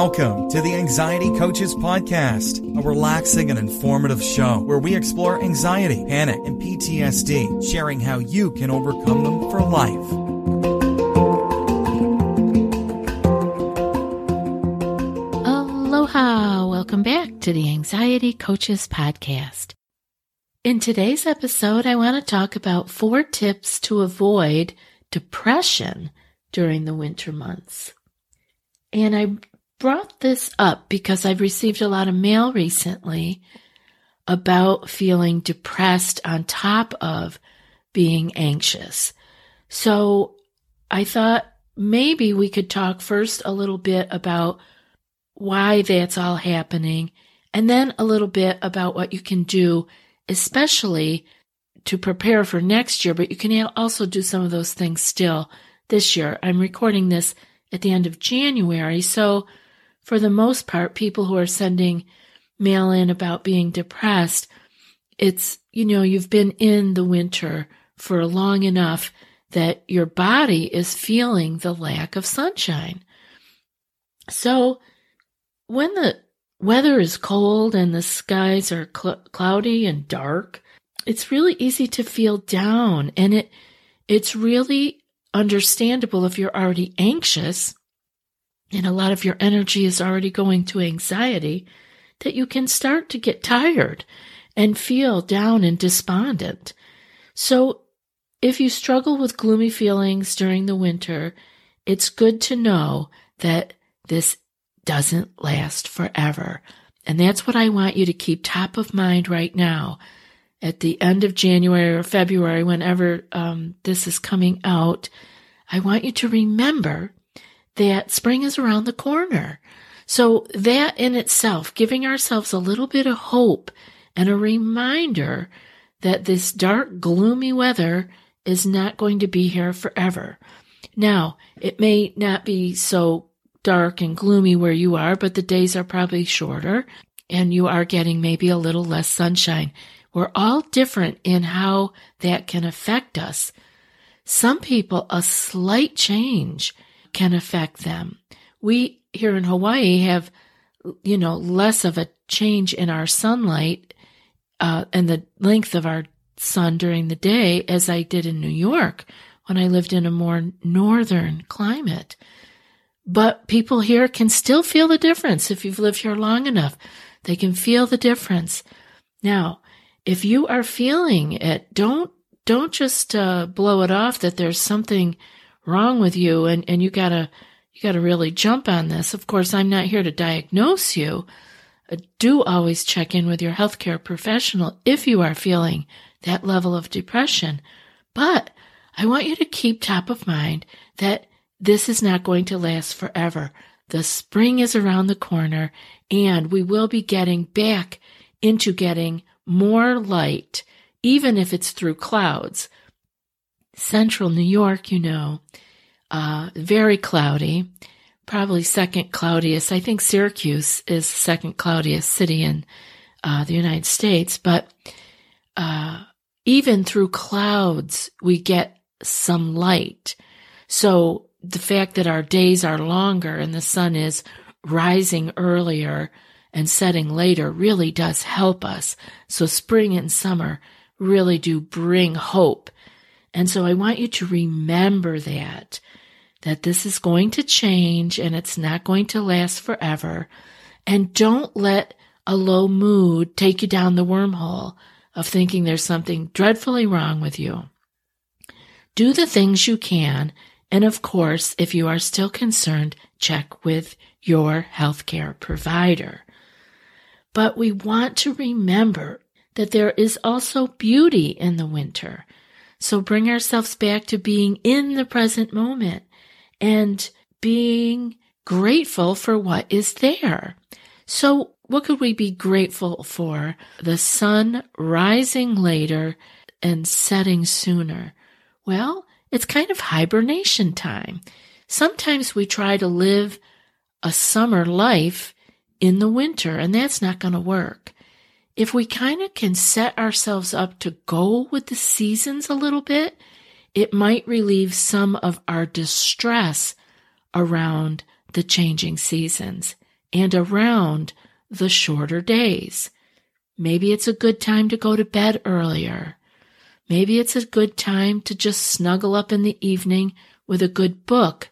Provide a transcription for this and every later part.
Welcome to the Anxiety Coaches Podcast, a relaxing and informative show where we explore anxiety, panic, and PTSD, sharing how you can overcome them for life. Aloha! Welcome back to the Anxiety Coaches Podcast. In today's episode, I want to talk about four tips to avoid depression during the winter months. And I brought this up because I've received a lot of mail recently about feeling depressed on top of being anxious. So I thought maybe we could talk first a little bit about why that's all happening and then a little bit about what you can do, especially to prepare for next year, but you can also do some of those things still this year. I'm recording this at the end of January, so for the most part, people who are sending mail in about being depressed, it's, you know, you've been in the winter for long enough that your body is feeling the lack of sunshine. So when the weather is cold and the skies are cl- cloudy and dark, it's really easy to feel down and it, it's really understandable if you're already anxious and a lot of your energy is already going to anxiety, that you can start to get tired and feel down and despondent. So if you struggle with gloomy feelings during the winter, it's good to know that this doesn't last forever. And that's what I want you to keep top of mind right now. At the end of January or February, whenever um, this is coming out, I want you to remember that spring is around the corner. So that in itself, giving ourselves a little bit of hope and a reminder that this dark, gloomy weather is not going to be here forever. Now, it may not be so dark and gloomy where you are, but the days are probably shorter and you are getting maybe a little less sunshine. We're all different in how that can affect us. Some people, a slight change can affect them. We here in Hawaii have, you know, less of a change in our sunlight uh, and the length of our sun during the day as I did in New York when I lived in a more northern climate. But people here can still feel the difference if you've lived here long enough. They can feel the difference. Now, if you are feeling it, don't don't just uh, blow it off that there's something wrong with you and, and you gotta, you gotta really jump on this. Of course, I'm not here to diagnose you. Uh, do always check in with your healthcare professional if you are feeling that level of depression. But I want you to keep top of mind that this is not going to last forever. The spring is around the corner and we will be getting back into getting more light, even if it's through clouds central New York, you know, uh, very cloudy, probably second cloudiest. I think Syracuse is second cloudiest city in uh, the United States, but uh, even through clouds, we get some light. So the fact that our days are longer and the sun is rising earlier and setting later really does help us. So spring and summer really do bring hope and so I want you to remember that, that this is going to change and it's not going to last forever. And don't let a low mood take you down the wormhole of thinking there's something dreadfully wrong with you. Do the things you can. And of course, if you are still concerned, check with your healthcare provider. But we want to remember that there is also beauty in the winter. So bring ourselves back to being in the present moment and being grateful for what is there. So what could we be grateful for? The sun rising later and setting sooner. Well, it's kind of hibernation time. Sometimes we try to live a summer life in the winter, and that's not going to work. If we kind of can set ourselves up to go with the seasons a little bit, it might relieve some of our distress around the changing seasons and around the shorter days. Maybe it's a good time to go to bed earlier. Maybe it's a good time to just snuggle up in the evening with a good book,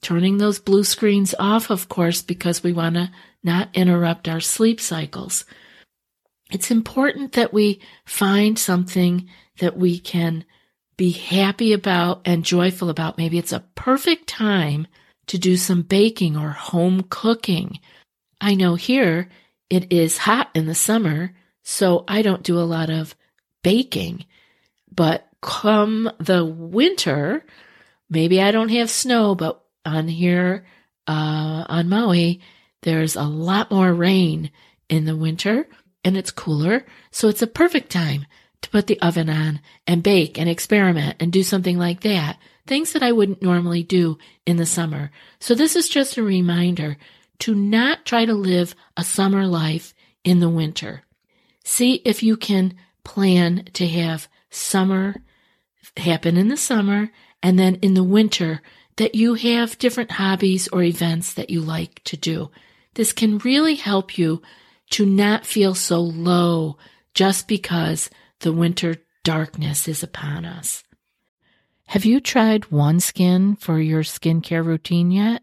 turning those blue screens off, of course, because we want to not interrupt our sleep cycles. It's important that we find something that we can be happy about and joyful about. Maybe it's a perfect time to do some baking or home cooking. I know here it is hot in the summer, so I don't do a lot of baking. But come the winter, maybe I don't have snow, but on here uh, on Maui, there's a lot more rain in the winter and it's cooler. So it's a perfect time to put the oven on and bake and experiment and do something like that. Things that I wouldn't normally do in the summer. So this is just a reminder to not try to live a summer life in the winter. See if you can plan to have summer happen in the summer and then in the winter that you have different hobbies or events that you like to do. This can really help you to not feel so low just because the winter darkness is upon us. Have you tried OneSkin for your skincare routine yet?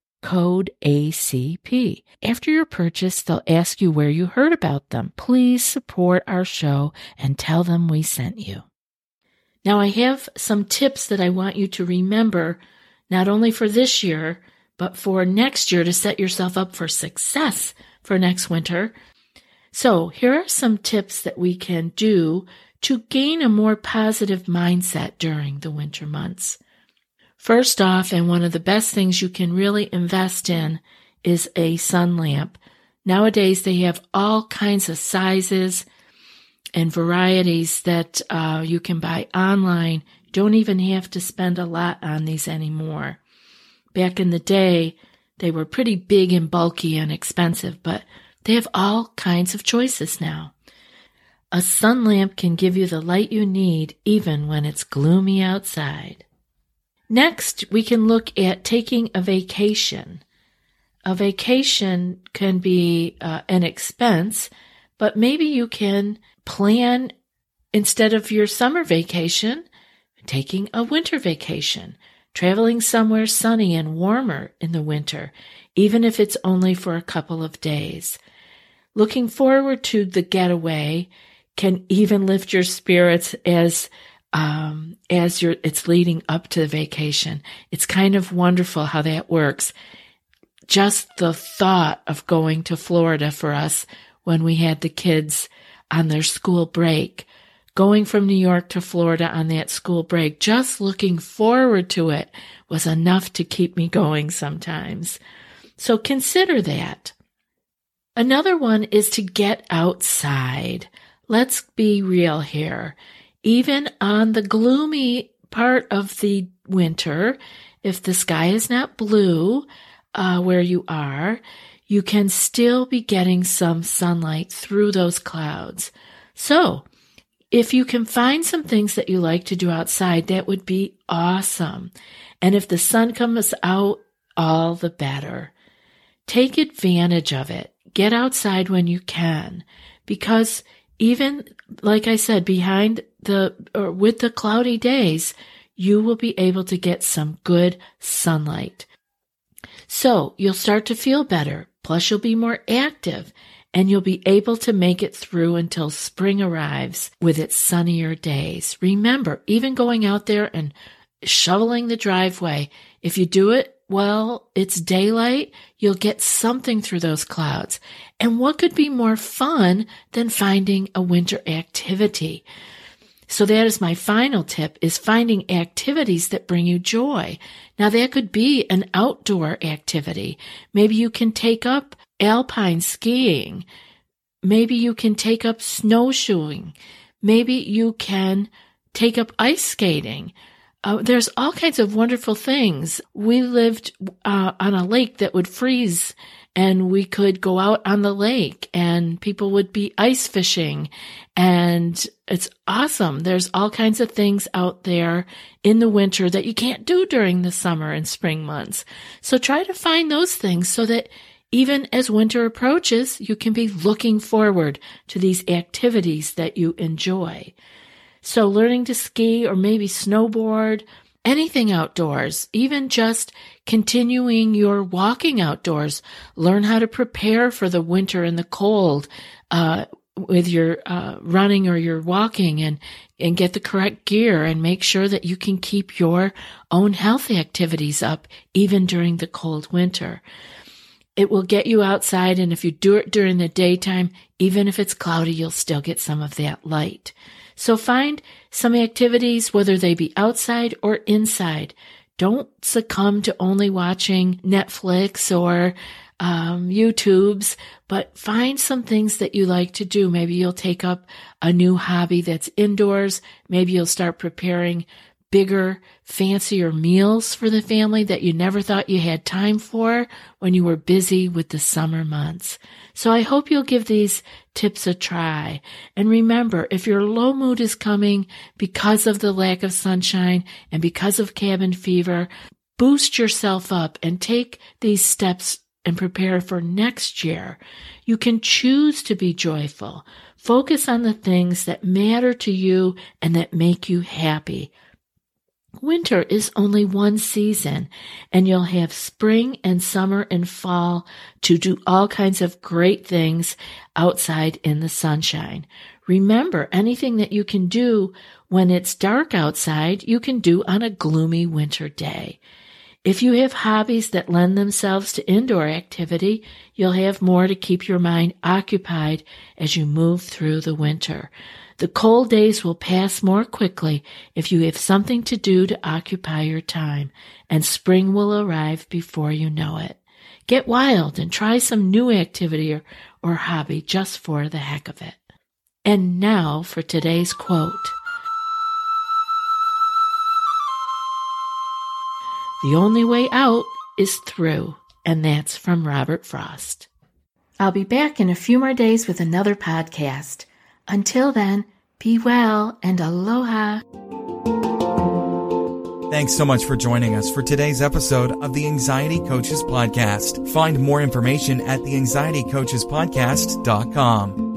code ACP. After your purchase, they'll ask you where you heard about them. Please support our show and tell them we sent you. Now, I have some tips that I want you to remember, not only for this year, but for next year to set yourself up for success for next winter. So, here are some tips that we can do to gain a more positive mindset during the winter months. First off, and one of the best things you can really invest in is a sun lamp. Nowadays, they have all kinds of sizes and varieties that uh, you can buy online. Don't even have to spend a lot on these anymore. Back in the day, they were pretty big and bulky and expensive, but they have all kinds of choices now. A sun lamp can give you the light you need even when it's gloomy outside. Next, we can look at taking a vacation. A vacation can be uh, an expense, but maybe you can plan instead of your summer vacation, taking a winter vacation, traveling somewhere sunny and warmer in the winter, even if it's only for a couple of days. Looking forward to the getaway can even lift your spirits as um, as you're, it's leading up to the vacation. It's kind of wonderful how that works. just the thought of going to Florida for us when we had the kids on their school break, going from New York to Florida on that school break, just looking forward to it was enough to keep me going sometimes. So consider that. Another one is to get outside. Let's be real here. Even on the gloomy part of the winter, if the sky is not blue uh, where you are, you can still be getting some sunlight through those clouds. So, if you can find some things that you like to do outside, that would be awesome. And if the sun comes out, all the better. Take advantage of it. Get outside when you can because even like I said, behind the or with the cloudy days, you will be able to get some good sunlight. So you'll start to feel better. Plus you'll be more active and you'll be able to make it through until spring arrives with its sunnier days. Remember, even going out there and shoveling the driveway, if you do it well, it's daylight, you'll get something through those clouds. And what could be more fun than finding a winter activity? So that is my final tip is finding activities that bring you joy. Now that could be an outdoor activity. Maybe you can take up alpine skiing. Maybe you can take up snowshoeing. Maybe you can take up ice skating. Uh, there's all kinds of wonderful things. We lived uh, on a lake that would freeze and we could go out on the lake and people would be ice fishing and it's awesome. There's all kinds of things out there in the winter that you can't do during the summer and spring months. So try to find those things so that even as winter approaches, you can be looking forward to these activities that you enjoy. So learning to ski or maybe snowboard anything outdoors, even just continuing your walking outdoors. Learn how to prepare for the winter and the cold uh, with your uh, running or your walking and and get the correct gear and make sure that you can keep your own healthy activities up even during the cold winter. It will get you outside and if you do it during the daytime, even if it's cloudy, you'll still get some of that light. So find some activities, whether they be outside or inside. Don't succumb to only watching Netflix or um, YouTubes, but find some things that you like to do. Maybe you'll take up a new hobby that's indoors. Maybe you'll start preparing bigger, fancier meals for the family that you never thought you had time for when you were busy with the summer months. So I hope you'll give these tips a try. And remember, if your low mood is coming because of the lack of sunshine and because of cabin fever, boost yourself up and take these steps and prepare for next year. You can choose to be joyful. Focus on the things that matter to you and that make you happy. Winter is only one season, and you'll have spring and summer and fall to do all kinds of great things outside in the sunshine. Remember, anything that you can do when it's dark outside, you can do on a gloomy winter day. If you have hobbies that lend themselves to indoor activity, you'll have more to keep your mind occupied as you move through the winter. The cold days will pass more quickly if you have something to do to occupy your time, and spring will arrive before you know it. Get wild and try some new activity or, or hobby just for the heck of it. And now for today's quote. The only way out is through, and that's from Robert Frost. I'll be back in a few more days with another podcast. Until then, be well and aloha. Thanks so much for joining us for today's episode of the Anxiety Coaches Podcast. Find more information at the anxietycoachespodcast.com.